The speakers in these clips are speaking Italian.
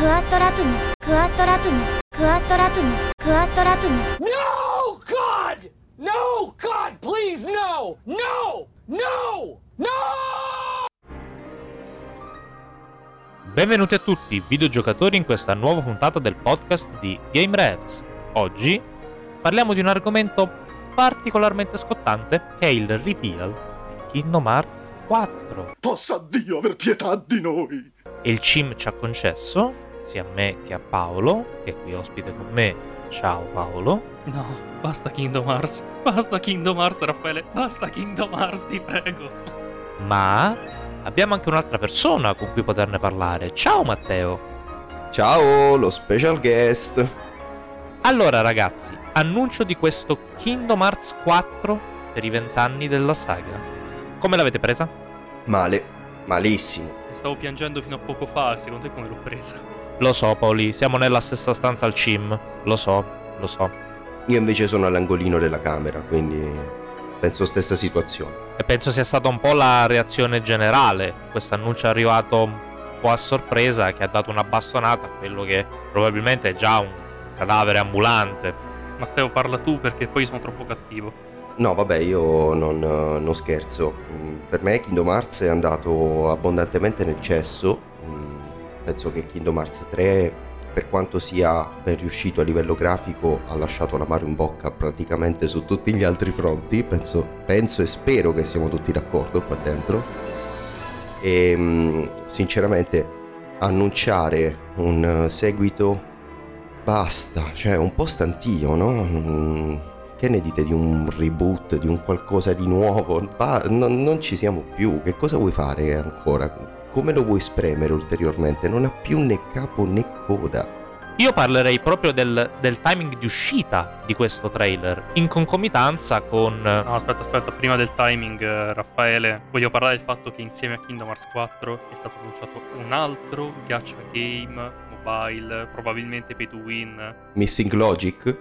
クワットラトムクワットラトムクワットラトムクワットラトム No, God! No, God, please, no! No! No! No! Benvenuti a tutti, videogiocatori, in questa nuova puntata del podcast di Game Revs. Oggi parliamo di un argomento particolarmente scottante che è il reveal di Kingdom Hearts 4. Possa Dio aver pietà di noi! E il CIM ci ha concesso, sia a me che a Paolo, che è qui ospite con me. Ciao Paolo. No, basta Kingdom Hearts. Basta Kingdom Hearts, Raffaele. Basta Kingdom Hearts, ti prego. Ma abbiamo anche un'altra persona con cui poterne parlare. Ciao Matteo. Ciao, lo special guest! Allora ragazzi, annuncio di questo Kingdom Hearts 4 per i vent'anni della saga. Come l'avete presa? Male, malissimo. Stavo piangendo fino a poco fa, secondo te come l'ho presa? Lo so Paoli, siamo nella stessa stanza al CIM. Lo so, lo so. Io invece sono all'angolino della camera, quindi penso stessa situazione. E penso sia stata un po' la reazione generale. Questo annuncio è arrivato un po' a sorpresa che ha dato una bastonata a quello che probabilmente è già un cadavere ambulante. Matteo, parla tu perché poi sono troppo cattivo. No, vabbè, io non, non scherzo. Mm, Per me Kingdom Hearts è andato abbondantemente nel cesso. Penso che Kingdom Hearts 3, per quanto sia ben riuscito a livello grafico, ha lasciato la mano in bocca praticamente su tutti gli altri fronti. Penso, penso e spero che siamo tutti d'accordo qua dentro. E mm, sinceramente annunciare un eh, seguito basta, cioè un po' stantio, no? Mm, Che ne dite di un reboot, di un qualcosa di nuovo? Ba- non, non ci siamo più, che cosa vuoi fare ancora? Come lo vuoi spremere ulteriormente? Non ha più né capo né coda. Io parlerei proprio del, del timing di uscita di questo trailer, in concomitanza con... No, aspetta, aspetta, prima del timing, eh, Raffaele, voglio parlare del fatto che insieme a Kingdom Hearts 4 è stato annunciato un altro gacha game mobile, probabilmente pay to win, Missing Logic?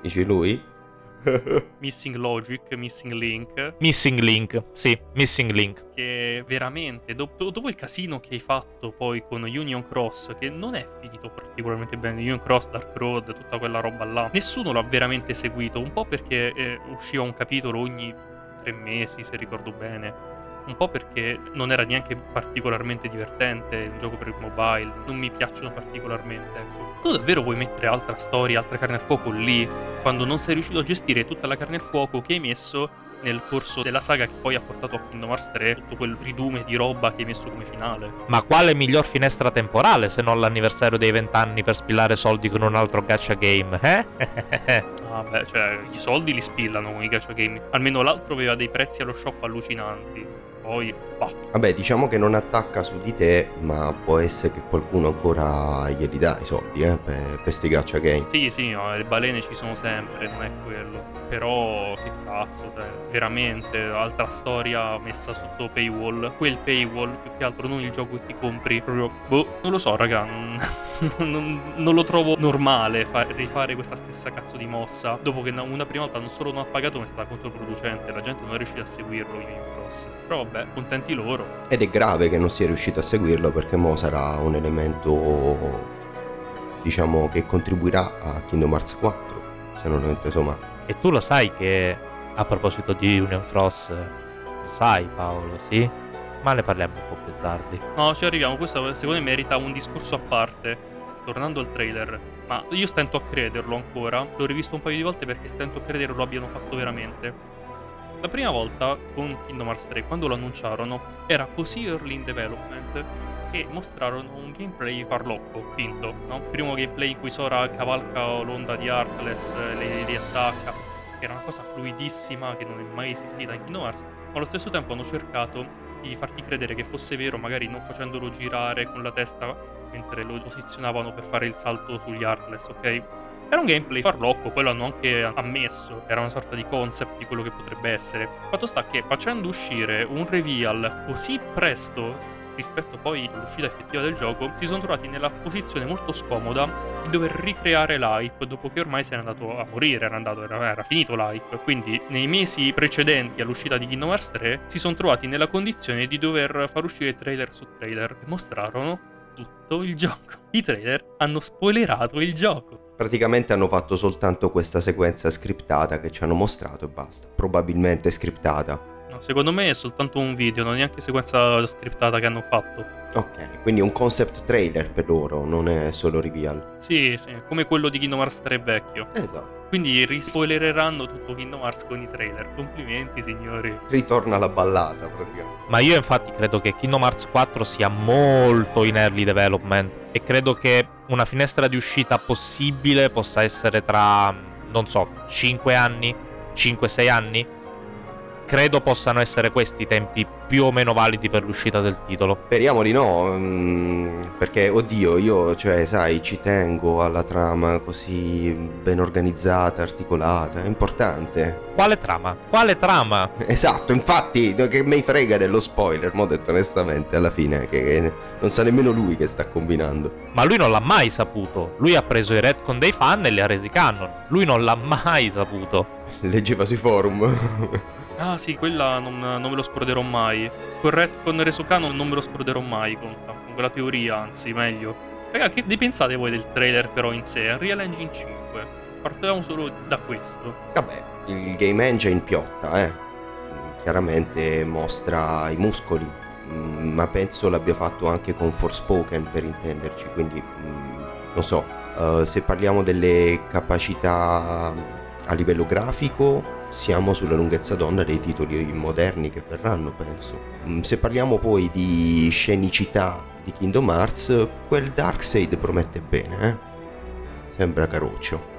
Dice lui? Missing Logic, Missing Link, Missing Link, sì, Missing Link. che veramente, dopo, dopo il casino che hai fatto poi con Union Cross, che non è finito particolarmente bene, Union Cross, Dark Road, tutta quella roba là, nessuno l'ha veramente seguito, un po' perché eh, usciva un capitolo ogni tre mesi, se ricordo bene, un po' perché non era neanche particolarmente divertente, il gioco per il mobile, non mi piacciono particolarmente, ecco. Tu davvero vuoi mettere altra storia, altra carne al fuoco lì, quando non sei riuscito a gestire tutta la carne al fuoco che hai messo nel corso della saga che poi ha portato a Kingdom Hearts 3 tutto quel ridume di roba che hai messo come finale. Ma quale miglior finestra temporale se non l'anniversario dei vent'anni per spillare soldi con un altro gacha game, eh? Ah beh, cioè, i soldi li spillano con i gacha game. Almeno l'altro aveva dei prezzi allo shop allucinanti. Poi, bah, Vabbè, diciamo che non attacca su di te, ma può essere che qualcuno ancora glieli dà i soldi, eh, per, per sti gacha game. sì, sì, no, le balene ci sono sempre, non è quello. Però, che cazzo, cioè, veramente, altra storia messa sotto paywall. Quel paywall, più che altro, non il gioco che ti compri. Proprio, boh, non lo so, raga, non, non- non lo trovo normale fa- rifare questa stessa cazzo di mossa. Dopo che una- una prima volta non solo non ha pagato, ma è stata controproducente. La gente non è riuscita a seguirlo in Cross. Però vabbè, contenti loro. Ed è grave che non sia riuscito a seguirlo perché mo sarà un elemento, diciamo, che contribuirà a Kingdom Hearts 4. Se non ho inteso male. e tu lo sai che, a proposito di Union Cross, lo sai Paolo, sì? Ma ne parliamo un po' più tardi. No, ci arriviamo. Questo secondo me merita un discorso a parte. Tornando al trailer, ma io stento a crederlo ancora. L'ho rivisto un paio di volte perché stento a credere lo abbiano fatto veramente. La prima volta con Kingdom Hearts 3, quando lo annunciarono, era così early in development che mostrarono un gameplay farlocco, finto. No? Primo gameplay in cui Sora cavalca l'onda di Heartless, eh, le riattacca. Che era una cosa fluidissima che non è mai esistita in Kingdom Hearts. Ma allo stesso tempo hanno cercato di farti credere che fosse vero, magari non facendolo girare con la testa mentre lo posizionavano per fare il salto sugli Heartless, ok? Era un gameplay farlocco, poi l'hanno anche ammesso, era una sorta di concept di quello che potrebbe essere. Fatto sta che facendo uscire un reveal così presto rispetto poi all'uscita effettiva del gioco, si sono trovati nella posizione molto scomoda di dover ricreare l'hype dopo che ormai si era andato a morire, era, andato, era, era finito l'hype. Quindi nei mesi precedenti all'uscita di Kingdom Hearts 3 si sono trovati nella condizione di dover far uscire trailer su trailer che mostrarono tutto il gioco. I trailer hanno spoilerato il gioco. Praticamente hanno fatto soltanto questa sequenza scriptata che ci hanno mostrato e basta. Probabilmente scriptata. No, secondo me è soltanto un video, non è neanche sequenza scriptata che hanno fatto. Ok, quindi un concept trailer per loro, non è solo reveal. Sì, sì, come quello di Kingdom Hearts 3 vecchio. Esatto. Quindi rispoilereranno tutto Kingdom Hearts con i trailer. Complimenti, signori. Ritorna la ballata praticamente. Ma io infatti credo che Kingdom Hearts 4 sia molto in early development e credo che una finestra di uscita possibile possa essere tra, non so, 5 anni, 5-6 anni. Credo possano essere questi i tempi più o meno validi per l'uscita del titolo. Speriamo di no, mm, perché oddio, io, cioè, sai, ci tengo alla trama così ben organizzata, articolata, è importante. Quale trama? Quale trama? Esatto, infatti, che me frega dello spoiler, mo' ho detto onestamente, alla fine, che, che non sa nemmeno lui che sta combinando. Ma lui non l'ha mai saputo. Lui ha preso i retcon dei fan e li ha resi canon. Lui non l'ha mai saputo. Leggeva sui forum. Ah sì, quella non, non me lo scorderò mai. Quel retcon reso non me lo scorderò mai con, con quella teoria, anzi, meglio. Raga, che ne pensate voi del trailer però in sé? Unreal Engine 5. Partiamo solo da questo. Vabbè, il game engine piotta, eh. Chiaramente mostra i muscoli, mm, ma penso l'abbia fatto anche con Forspoken per intenderci, quindi mm, non so, eh, se parliamo delle capacità a livello grafico siamo sulla lunghezza d'onda dei titoli moderni che verranno, penso. Mm, Se parliamo poi di scenicità di Kingdom Hearts, quel Darkseid promette bene, eh? Sembra caruccio.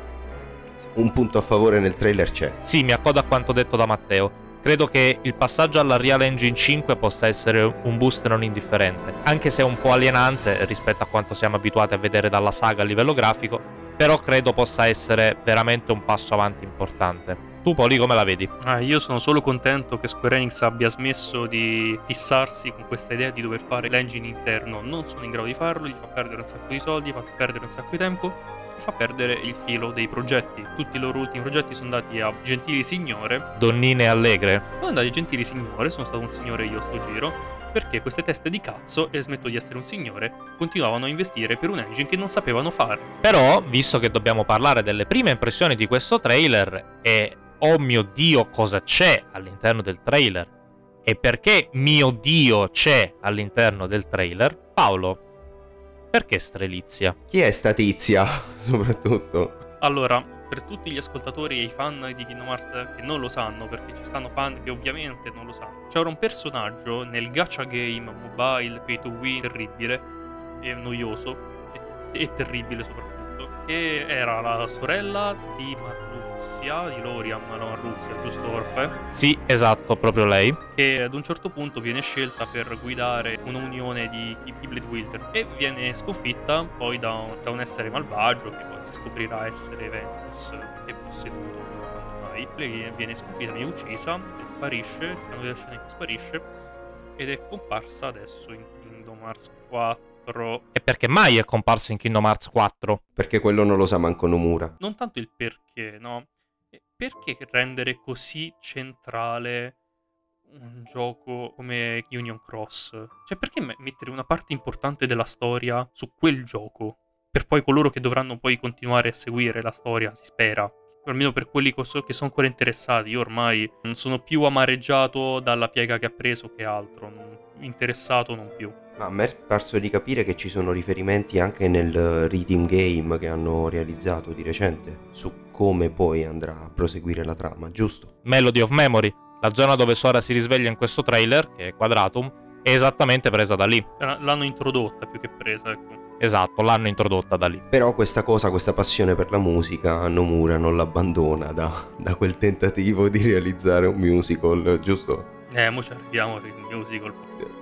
Un punto a favore nel trailer c'è. Sì, mi accodo a quanto detto da Matteo. Credo che il passaggio alla Real Engine 5 possa essere un boost non indifferente, anche se un po' alienante rispetto a quanto siamo abituati a vedere dalla saga a livello grafico, però credo possa essere veramente un passo avanti importante. Tu Poli come la vedi? Ah, io sono solo contento che Square Enix abbia smesso di fissarsi con questa idea di dover fare l'engine interno. Non sono in grado di farlo, gli fa perdere un sacco di soldi, fa perdere un sacco di tempo e fa perdere il filo dei progetti. Tutti i loro ultimi progetti sono andati a Gentili Signore. Donnine allegre? Sono andati a Gentili Signore, sono stato un signore io sto giro. Perché queste teste di cazzo, e smetto di essere un signore, continuavano a investire per un engine che non sapevano fare. Però, visto che dobbiamo parlare delle prime impressioni di questo trailer e oh mio dio cosa c'è all'interno del trailer e perché mio dio c'è all'interno del trailer, Paolo, perché Strelizia? Chi è sta tizia, soprattutto? Allora, per tutti gli ascoltatori e i fan di Kingdom Hearts che non lo sanno, perché ci stanno fan che ovviamente non lo sanno, c'era un personaggio nel gacha game mobile pay to win terribile e noioso e, e terribile soprattutto, che era la sorella di Marruzia, di Loriam, no Marruzia, giusto Orfe? Sì, esatto, proprio lei. che ad un certo punto viene scelta per guidare un'unione di Keyblade Wielder e viene sconfitta poi da un, da un essere malvagio che poi si scoprirà essere Ventus che è posseduto quando mai. Lei viene sconfitta, viene uccisa, sparisce, vedere scena sparisce ed è comparsa adesso in Kingdom Hearts 4. E perché mai è comparso in Kingdom Hearts 4? Perché quello non lo sa manco Nomura. Non tanto il perché, no? Perché rendere così centrale un gioco come Union Cross? Cioè, perché me- mettere una parte importante della storia su quel gioco? Per poi coloro che dovranno poi continuare a seguire la storia, si spera. Almeno per quelli che so- che sono ancora interessati. Io ormai non sono più amareggiato dalla piega che ha preso che altro. interessato non più. Ma a me è parso di capire che ci sono riferimenti anche nel Rhythm Game che hanno realizzato di recente su come poi andrà a proseguire la trama, giusto? Melody of Memory, la zona dove Sora si risveglia in questo trailer, che è Quadratum, è esattamente presa da lì. L'hanno introdotta più che presa, ecco. Esatto, l'hanno introdotta da lì. Però questa cosa, questa passione per la musica, Nomura non l'abbandona da, da quel tentativo di realizzare un musical, giusto? Eh, mo ci arriviamo al musical.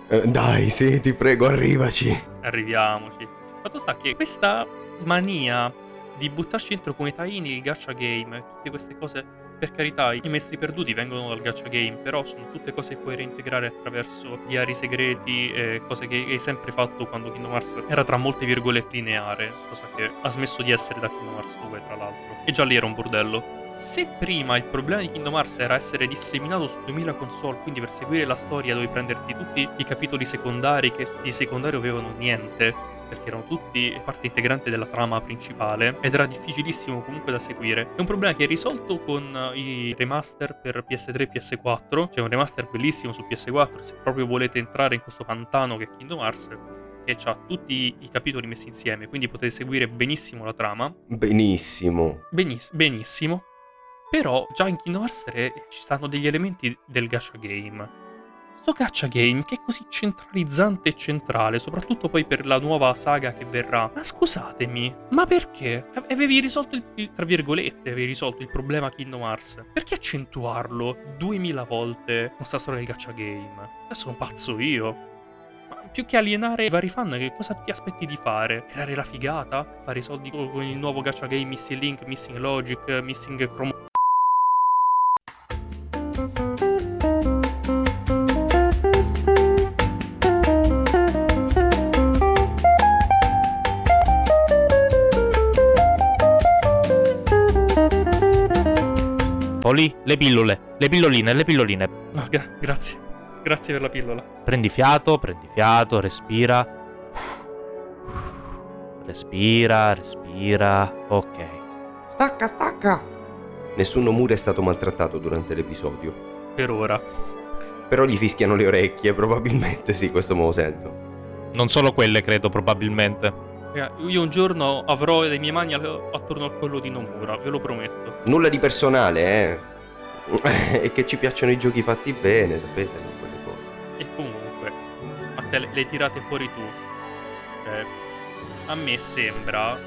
Eh, dai, sì, ti prego, arrivaci. Arriviamoci. Fatto sta che questa mania di buttarci dentro come taini il gacha game, tutte queste cose, per carità, i maestri perduti vengono dal gacha game, però sono tutte cose che puoi reintegrare attraverso diari segreti e cose che hai sempre fatto quando Kingdom Hearts era tra molte virgolette lineare, cosa che ha smesso di essere da Kingdom Hearts 2 tra l'altro. E già lì era un bordello. Se prima il problema di Kingdom Hearts era essere disseminato su 2000 console, quindi per seguire la storia dovevi prenderti tutti i capitoli secondari che di secondario avevano niente, perché erano tutti parte integrante della trama principale ed era difficilissimo comunque da seguire. È un problema che è risolto con eh, i remaster per PS3 e PS4. C'è un remaster bellissimo su PS4 se proprio volete entrare in questo pantano che è Kingdom Hearts che ha tutti i capitoli messi insieme, quindi potete seguire benissimo la trama. Benissimo. Beniss- benissimo. Però già in Kingdom Hearts 3 ci stanno degli elementi del gacha game. Sto gacha game che è così centralizzante e centrale, soprattutto poi per la nuova saga che verrà. Ma scusatemi, ma perché? Avevi risolto il, tra virgolette, avevi risolto il problema Kingdom Hearts. Perché accentuarlo 2000 volte con sta storia del gacha game? Adesso sono pazzo io più che alienare i vari fan, che cosa ti aspetti di fare? Creare la figata? Fare i soldi con il nuovo gacha game Missing Link, Missing Logic, Missing Chrome? Le pillole, le pilloline, le pilloline. Oh, gra- grazie. Grazie per la pillola. Prendi fiato, prendi fiato, respira. Respira, respira. Ok. Stacca, stacca! Nessun Nomura è stato maltrattato durante l'episodio. Per ora. Però gli fischiano le orecchie, probabilmente sì, questo me lo sento. Non solo quelle, credo, probabilmente. Io un giorno avrò le mie mani attorno al collo di Nomura, ve lo prometto. Nulla di personale, eh. e che ci piacciono i giochi fatti bene, sapete? E comunque, a te le, le tirate fuori tu. Cioè, a me sembra,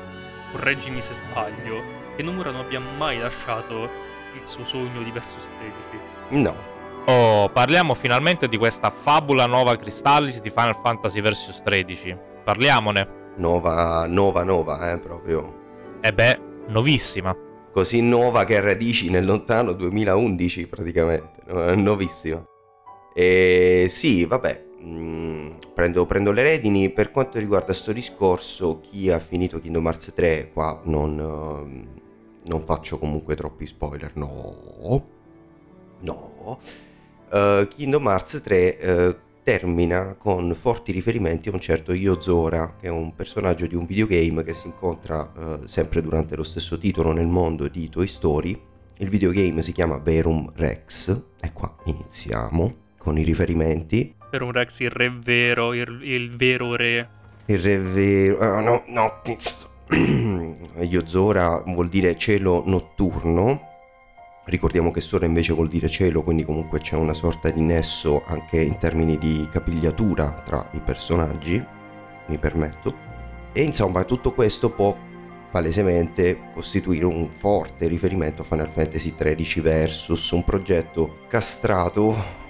correggimi se sbaglio, che Nomura non abbia mai lasciato il suo sogno di Versus 13. No. Oh, parliamo finalmente di questa fabula nuova Cristallis di Final Fantasy Versus 13. Parliamone. Nova, nova, nova, eh, proprio. E beh, nuovissima. Così nuova che ha radici nel lontano 2011 praticamente, nuovissima. E sì, vabbè, mh, mm, prendo, prendo, le redini. Per quanto riguarda questo discorso, chi ha finito Kingdom Hearts 3, qua non, uh, non faccio comunque troppi spoiler, no. No. Uh, Kingdom Hearts 3 uh, termina con forti riferimenti a un certo Yozora, che è un personaggio di un videogame che si incontra uh, sempre durante lo stesso titolo nel mondo di Toy Story. Il videogame si chiama Verum Rex e qua iniziamo con i riferimenti. Per un Rex il re vero, il, il vero re. Il re vero... Oh, no, no. Yozora vuol dire cielo notturno. Ricordiamo che Sora invece vuol dire cielo, quindi comunque c'è una sorta di nesso anche in termini di capigliatura tra i personaggi, mi permetto. E insomma tutto questo può palesemente costituire un forte riferimento a Final Fantasy XIII Versus, un progetto castrato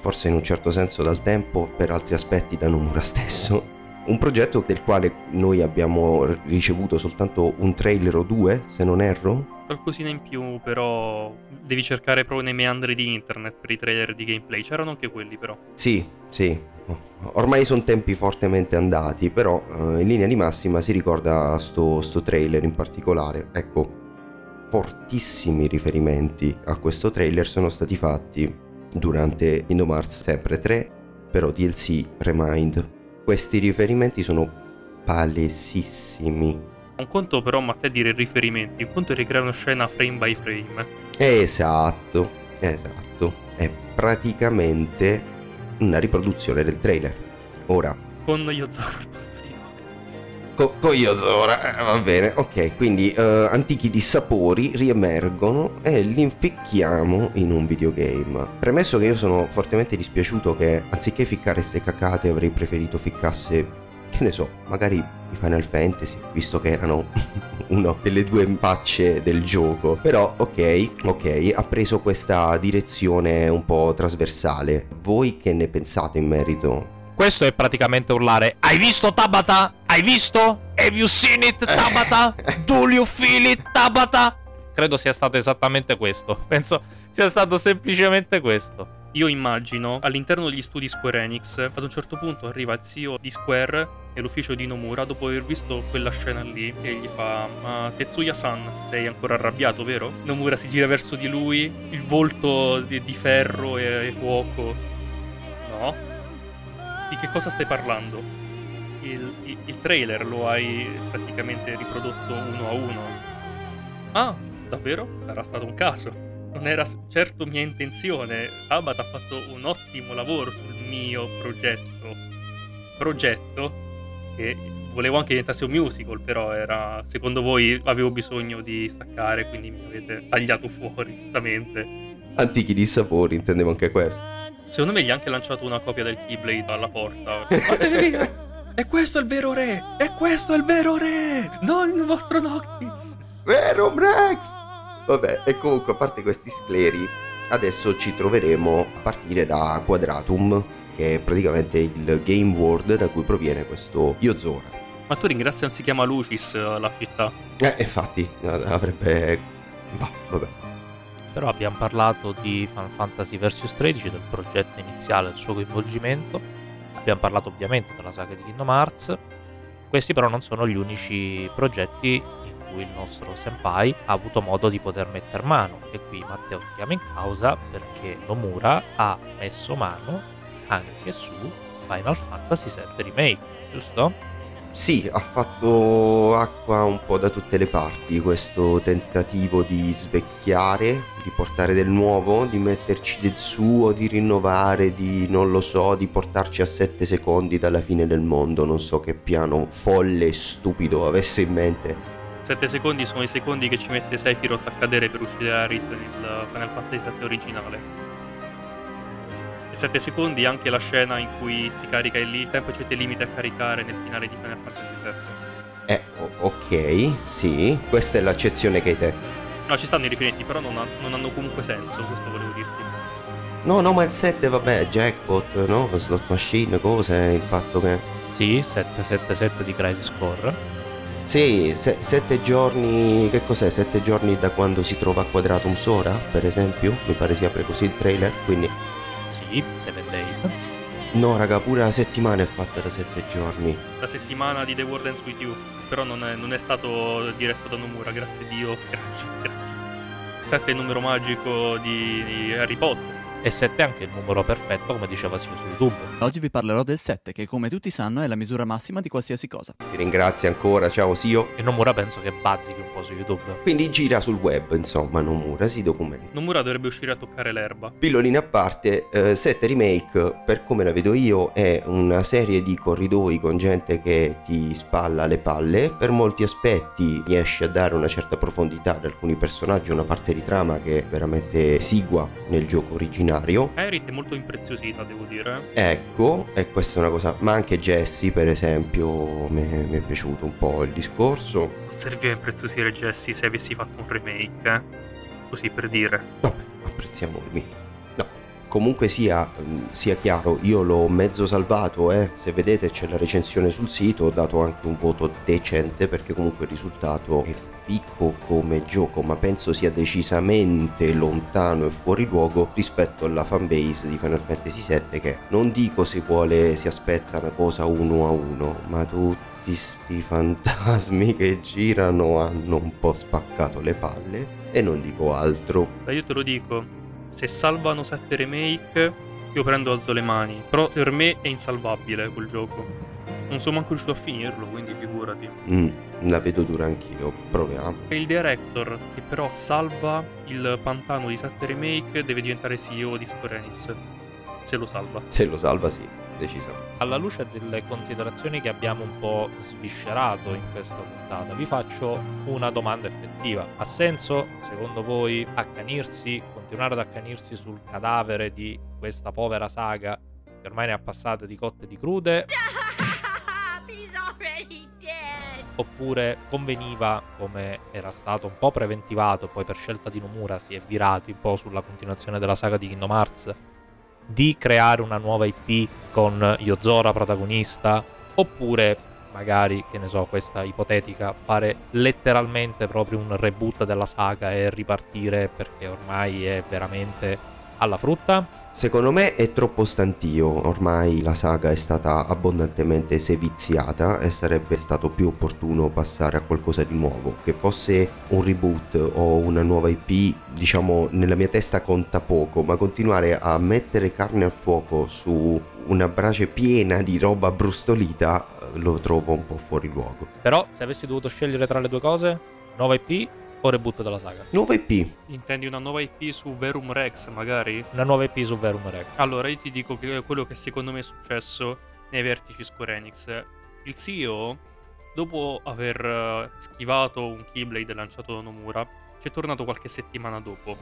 forse in un certo senso dal tempo, per altri aspetti da Nomura stesso. Un progetto del quale noi abbiamo ricevuto soltanto un trailer o due, se non erro. Qualcosina in più, però devi cercare proprio nei meandri di internet per i trailer di gameplay. C'erano anche quelli, però. Sì, sì. Ormai sono tempi fortemente andati, però eh, in linea di massima si ricorda sto, sto trailer in particolare. Ecco, fortissimi riferimenti a questo trailer sono stati fatti durante Kingdom Hearts sempre 3, però DLC Remind. Questi riferimenti sono palesissimi. Un conto però, ma te dire riferimenti, un conto è ricreare una scena frame by frame. Esatto, esatto. È praticamente una riproduzione del trailer. Ora. Con Yozora al posto di Co- Cogliosora, eh, va bene, ok, quindi uh, antichi dissapori riemergono e li inficchiamo in un videogame. Premesso che io sono fortemente dispiaciuto che anziché ficcare ste cacate avrei preferito ficcasse, che ne so, magari i Final Fantasy, visto che erano una delle due impacce del gioco. Però ok, ok, ha preso questa direzione un po' trasversale. Voi che ne pensate in merito? Questo è praticamente urlare Hai visto Tabata? Hai visto? Have you seen it Tabata? Do you feel it Tabata? Credo sia stato esattamente questo Penso sia stato semplicemente questo Io immagino all'interno degli studi Square Enix Ad un certo punto arriva il CEO di Square E l'ufficio di Nomura Dopo aver visto quella scena lì E gli fa Ma Tetsuya-san sei ancora arrabbiato vero? Nomura si gira verso di lui Il volto di, di ferro e, e fuoco No di che cosa stai parlando? il, il, il trailer lo hai praticamente riprodotto uno a uno. Ah, davvero? Sarà stato un caso. Non era certo mia intenzione. Tabat ha fatto un ottimo lavoro sul mio progetto. Progetto che volevo anche diventasse un musical, però era secondo voi avevo bisogno di staccare, quindi mi avete tagliato fuori, giustamente. Antichi dissapori, intendevo anche questo. Secondo me gli ha anche lanciato una copia del Keyblade alla porta. Via! E questo è il vero re! E questo è il vero re! Non il vostro Noctis! Vero Brex! Vabbè, e comunque a parte questi scleri, adesso ci troveremo a partire da Quadratum, che è praticamente il game world da cui proviene questo Yozora. Ma tu ringrazia non si chiama Lucis eh, la città. Eh, infatti, avrebbe... Bah, vabbè. Però abbiamo parlato di Final Fantasy Versus 13, del progetto iniziale, del suo coinvolgimento. Abbiamo parlato ovviamente della saga di Kingdom Hearts. Questi però non sono gli unici progetti cui il nostro senpai ha avuto modo di poter mettere mano. E qui Matteo ti chiama in causa perché Nomura ha messo mano anche su Final Fantasy VII Remake, giusto? Sì, ha fatto acqua un po' da tutte le parti questo tentativo di svecchiare, di portare del nuovo, di metterci del suo, di rinnovare, di non lo so, di portarci a 7 secondi dalla fine del mondo. Non so che piano folle e stupido avesse in mente. 7 secondi sono i secondi che ci mette Sephiroth a cadere per uccidere Aerith nel Final Fantasy VII originale. E 7 secondi anche la scena in cui si carica il, il tempo c'è te limite a caricare nel finale di Final Fantasy VII. Eh, ok, sì, questa è l'accezione che hai te. No, ci stanno i riferimenti, però non, ha- non hanno comunque senso, questo volevo dirti. No, no, ma il 7, vabbè, jackpot, no? Slot machine, cose, il fatto che... Sì, 777 di Crisis Core. Sì, se- sette giorni, che cos'è? Sette giorni da quando si trova a Quadratum Sora, per esempio? Mi pare si apre così il trailer, quindi... Sì, 7 Days. No, raga, pure la settimana è fatta da sette giorni. La settimana di The World Ends With You, però non è, non è stato diretto da Nomura, grazie a Dio, grazie, grazie. 7 è il numero magico di, di Harry Potter. E 7 è anche il numero perfetto, come diceva Sio su YouTube. Oggi vi parlerò del 7, che come tutti sanno è la misura massima di qualsiasi cosa. Si ringrazia ancora, ciao Sio. E Nomura penso che bazzichi un po' su YouTube. Quindi gira sul web, insomma, Nomura, si documenta. Nomura dovrebbe uscire a toccare l'erba. Pillolina a parte, eh, 7 Remake, per come la vedo io, è una serie di corridoi con gente che ti spalla le palle. Per molti aspetti riesce a dare una certa profondità ad alcuni personaggi, una parte di trama che è veramente esigua nel gioco originario. Aerith è molto impreziosita, devo dire. Ecco, e questa è una cosa, ma anche Jesse per esempio mi è, mi è piaciuto un po' il discorso. Serviva impreziosire Jesse se avessi fatto un remake, eh? Così per dire. Vabbè, apprezziamo il minimo. No, comunque sia, mm, sia chiaro, io l'ho mezzo salvato, eh. Se vedete c'è la recensione sul sito, ho dato anche un voto decente perché comunque il risultato è fico come gioco, ma penso sia decisamente lontano e fuori luogo rispetto alla fanbase di Final Fantasy VII che non dico si vuole, si aspetta una cosa uno a uno, ma tutti sti fantasmi che girano hanno un po' spaccato le palle e non dico altro. Dai, io te lo dico. Se salvano 7 remake, io prendo alzo le mani. Però per me è insalvabile quel gioco. Non sono manco riuscito a finirlo, quindi figurati. Mm, la vedo dura anch'io, proviamo. Il director, che però salva il pantano di 7 remake, deve diventare CEO di Square Enix. Se lo salva. Se lo salva sì, decisamente. Alla luce delle considerazioni che abbiamo un po' sviscerato in questa puntata, vi faccio una domanda effettiva. Ha senso, secondo voi, accanirsi, continuare ad accanirsi sul cadavere di questa povera saga che ormai ne ha passate di cotte e di crude? He's already dead. Oppure conveniva, come era stato un po' preventivato poi per scelta di Nomura si è virato un po' sulla continuazione della saga di Kingdom Hearts, di creare una nuova IP con Yozora protagonista? Oppure magari, che ne so, questa ipotetica, fare letteralmente proprio un reboot della saga e ripartire perché ormai è veramente alla frutta? Secondo me è troppo stantio, ormai la saga è stata abbondantemente seviziata e sarebbe stato più opportuno passare a qualcosa di nuovo, che fosse un reboot o una nuova IP, diciamo nella mia testa conta poco, ma continuare a mettere carne al fuoco su una brace piena di roba brustolita eh, lo trovo un po' fuori luogo. Però, se avessi dovuto scegliere tra le due cose, nuova IP o reboot della saga? Nuova IP, Intendi una nuova IP su Verum Rex, magari? Una nuova IP su Verum Rex. Allora, io ti dico che quello che secondo me è successo nei vertici Square Enix. Il CEO, dopo aver eh, schivato un Keyblade lanciato da Nomura, ci è tornato qualche settimana dopo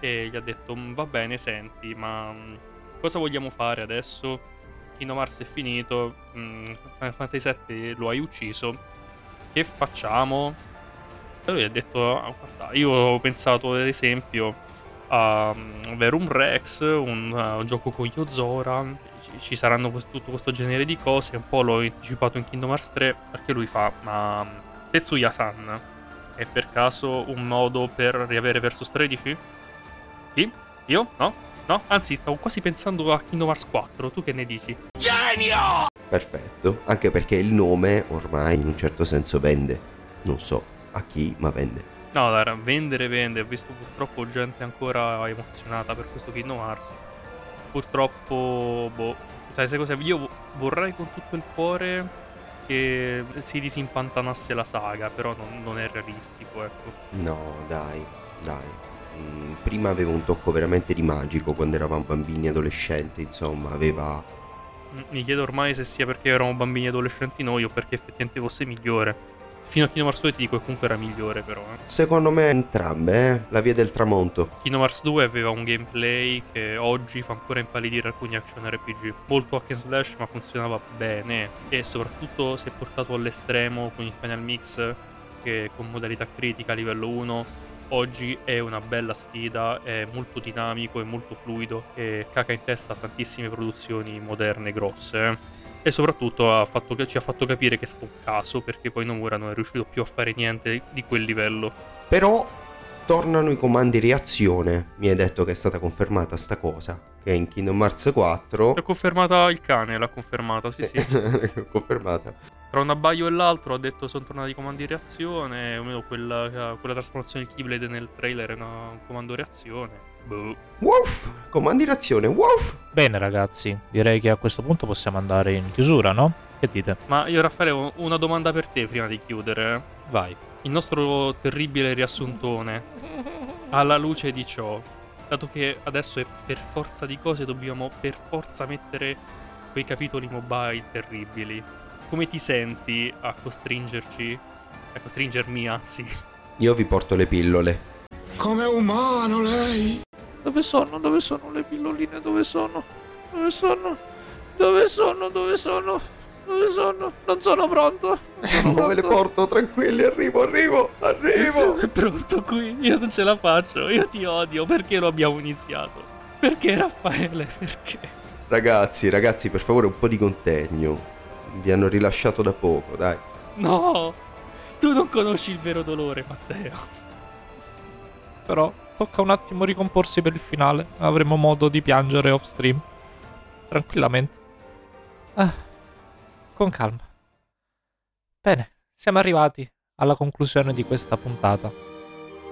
e gli ha detto "Mm, va bene, senti, ma mm, cosa vogliamo fare adesso? Kingdom Hearts è finito, mm, Final Fantasy VII lo hai ucciso, che facciamo? Lui ha detto, "Ah, guarda, io ho pensato ad esempio a mm, Verum Rex, un uh, gioco con Yozora, ci, ci saranno quest- tutto questo genere di cose, un po' l'ho anticipato in Kingdom Hearts 3 perché lui fa, ma mm, Tetsuya-san è per caso un modo per riavere Versus 13? Sì? Io? No? No? Anzi, stavo quasi pensando a Kingdom Hearts 4, tu che ne dici? perfetto, anche perché il nome ormai in un certo senso vende, non so a chi, ma vende. No, guarda, vendere vende, ho visto purtroppo gente ancora emozionata per questo Kingdom Hearts. Purtroppo, boh, sai, sai cosa? Io vo- vorrei con tutto il cuore che si disimpantanasse la saga, però non, non è realistico, ecco. No, dai, dai. Mm, prima aveva un tocco veramente di magico quando eravamo bambini, adolescenti, insomma, aveva... M- Mi chiedo ormai se sia perché eravamo bambini e adolescenti noi o perché effettivamente fosse migliore. Fino a Kingdom Hearts 2 ti dico che comunque era migliore però, eh. Secondo me entrambe, eh? La via del tramonto. Kingdom Hearts 2 aveva un gameplay che oggi fa ancora impallidire alcuni action RPG. Molto hack and slash, ma funzionava bene. E soprattutto si è portato all'estremo con il Final Mix, che con modalità critica a livello 1. Oggi è una bella sfida, è molto dinamico, è molto fluido e caca in testa a tantissime produzioni moderne grosse. E soprattutto ha fatto- ci ha fatto capire che è stato un caso perché poi Nomura non è riuscito più a fare niente di quel livello. Però tornano i comandi reazione. Mi hai detto che è stata confermata sta cosa. Che in Kingdom Hearts 4... L'ha confermata il cane, l'ha confermata, sì sì. confermata. Tra un abbaio e l'altro ha detto sono tornati i comandi di reazione, o meno quella, quella trasformazione di Keyblade nel trailer è un comando reazione. Boh. Woof! Comandi reazione, woof! Bene ragazzi, direi che a questo punto possiamo andare in chiusura, no? Che dite? Ma io Raffaele ho una domanda per te prima di chiudere. Vai. Il nostro terribile riassuntone, alla luce di ciò, dato che adesso è per forza di cose dobbiamo per forza mettere quei capitoli mobile terribili, come ti senti a costringerci, a costringermi anzi, Io vi porto le pillole. Come umano lei? Dove sono? Dove sono le pilloline? Dove sono? Dove sono? Dove sono? Dove sono? Dove sono? Non sono pronto. Non sono Dove le porto? Tranquilli, arrivo, arrivo, arrivo! Sono pronto qui, io non ce la faccio, io ti odio, perché lo abbiamo iniziato? Perché Raffaele? Perché? Ragazzi, ragazzi, per favore un po' di contegno. Vi hanno rilasciato da poco, dai. No, tu non conosci il vero dolore, Matteo. Però tocca un attimo ricomporsi per il finale. Avremo modo di piangere off stream. Tranquillamente. Ah, con calma. Bene, siamo arrivati alla conclusione di questa puntata.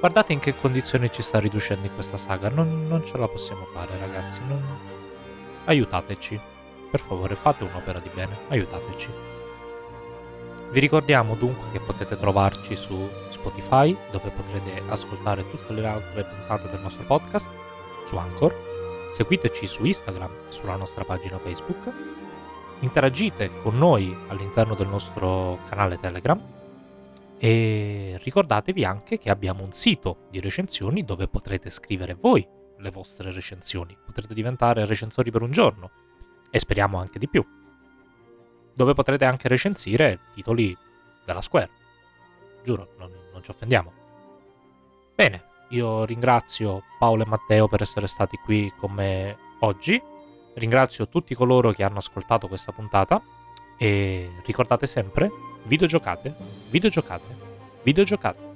Guardate in che condizioni ci sta riducendo in questa saga. Non, non ce la possiamo fare, ragazzi. Non... Aiutateci. Per favore, fate un'opera di bene. Aiutateci. Vi ricordiamo dunque che potete trovarci su Spotify, dove potrete ascoltare tutte le altre puntate del nostro podcast, su Anchor. Seguiteci su Instagram e sulla nostra pagina Facebook. Interagite con noi all'interno del nostro canale Telegram. E ricordatevi anche che abbiamo un sito di recensioni dove potrete scrivere voi le vostre recensioni. Potrete diventare recensori per un giorno e speriamo anche di più. Dove potrete anche recensire titoli della Square. Giuro, non, non ci offendiamo. Bene, io ringrazio Paolo e Matteo per essere stati qui con me oggi. Ringrazio tutti coloro che hanno ascoltato questa puntata. E ricordate sempre, videogiocate, videogiocate, videogiocate.